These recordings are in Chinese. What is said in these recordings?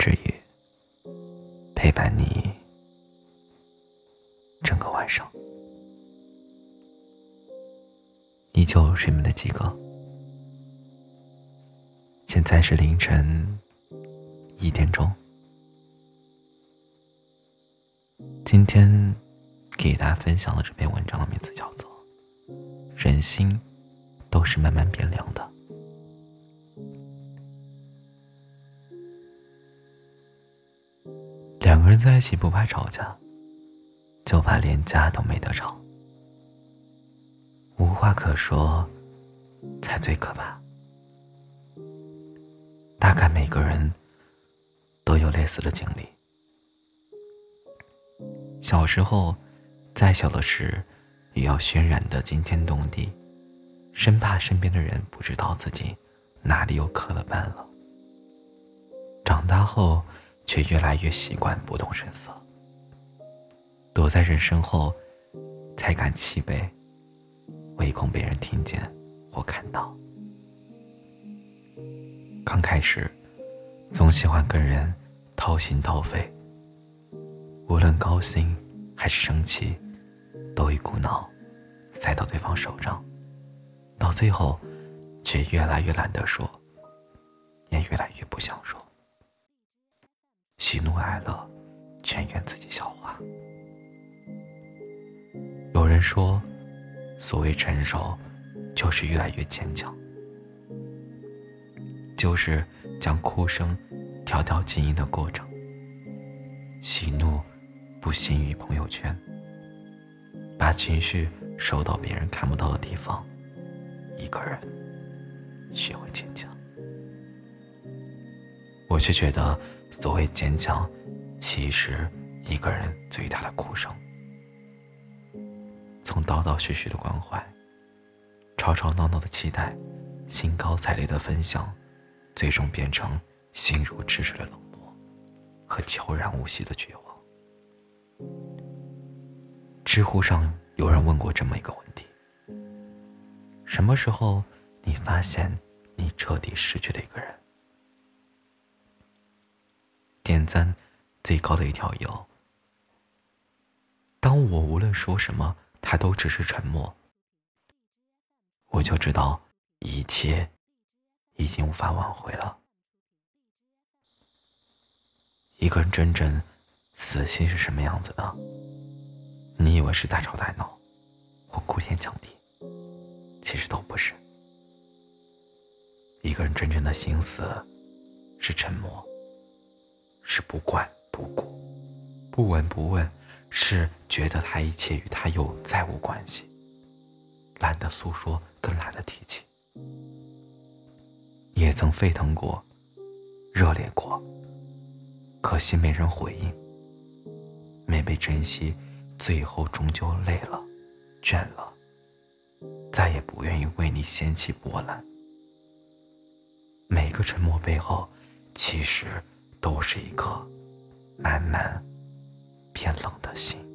之语，陪伴你整个晚上。依旧是你们的几个。现在是凌晨一点钟。今天给大家分享的这篇文章的名字叫做《人心都是慢慢变凉的》。在一起不怕吵架，就怕连家都没得吵，无话可说才最可怕。大概每个人都有类似的经历。小时候，再小的事也要渲染的惊天动地，生怕身边的人不知道自己哪里又磕了绊了。长大后，却越来越习惯不动声色，躲在人身后，才敢气背，唯恐被人听见或看到。刚开始，总喜欢跟人掏心掏肺。无论高兴还是生气，都一股脑塞到对方手上，到最后，却越来越懒得说，也越来越不想说。喜怒哀乐，全怨自己消化。有人说，所谓成熟，就是越来越坚强，就是将哭声调到静音的过程。喜怒。不限于朋友圈，把情绪收到别人看不到的地方。一个人学会坚强，我却觉得，所谓坚强，其实一个人最大的哭声。从叨叨絮絮的关怀，吵吵闹闹的期待，兴高采烈的分享，最终变成心如止水的冷漠和悄然无息的绝望。知乎上有人问过这么一个问题：什么时候你发现你彻底失去了一个人？点赞最高的一条有：当我无论说什么，他都只是沉默，我就知道一切已经无法挽回了。一个人真正死心是什么样子的？你以为是大吵大闹，或哭天抢地，其实都不是。一个人真正的心思，是沉默，是不管不顾，不闻不问，是觉得他一切与他又再无关系，懒得诉说，更懒得提起。也曾沸腾过，热烈过，可惜没人回应，没被珍惜。最后终究累了，倦了，再也不愿意为你掀起波澜。每个沉默背后，其实都是一颗慢慢变冷的心。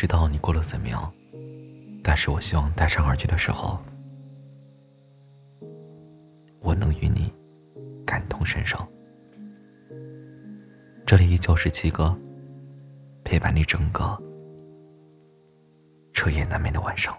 知道你过得怎么样，但是我希望戴上耳机的时候，我能与你感同身受。这里依旧是七哥，陪伴你整个彻夜难眠的晚上。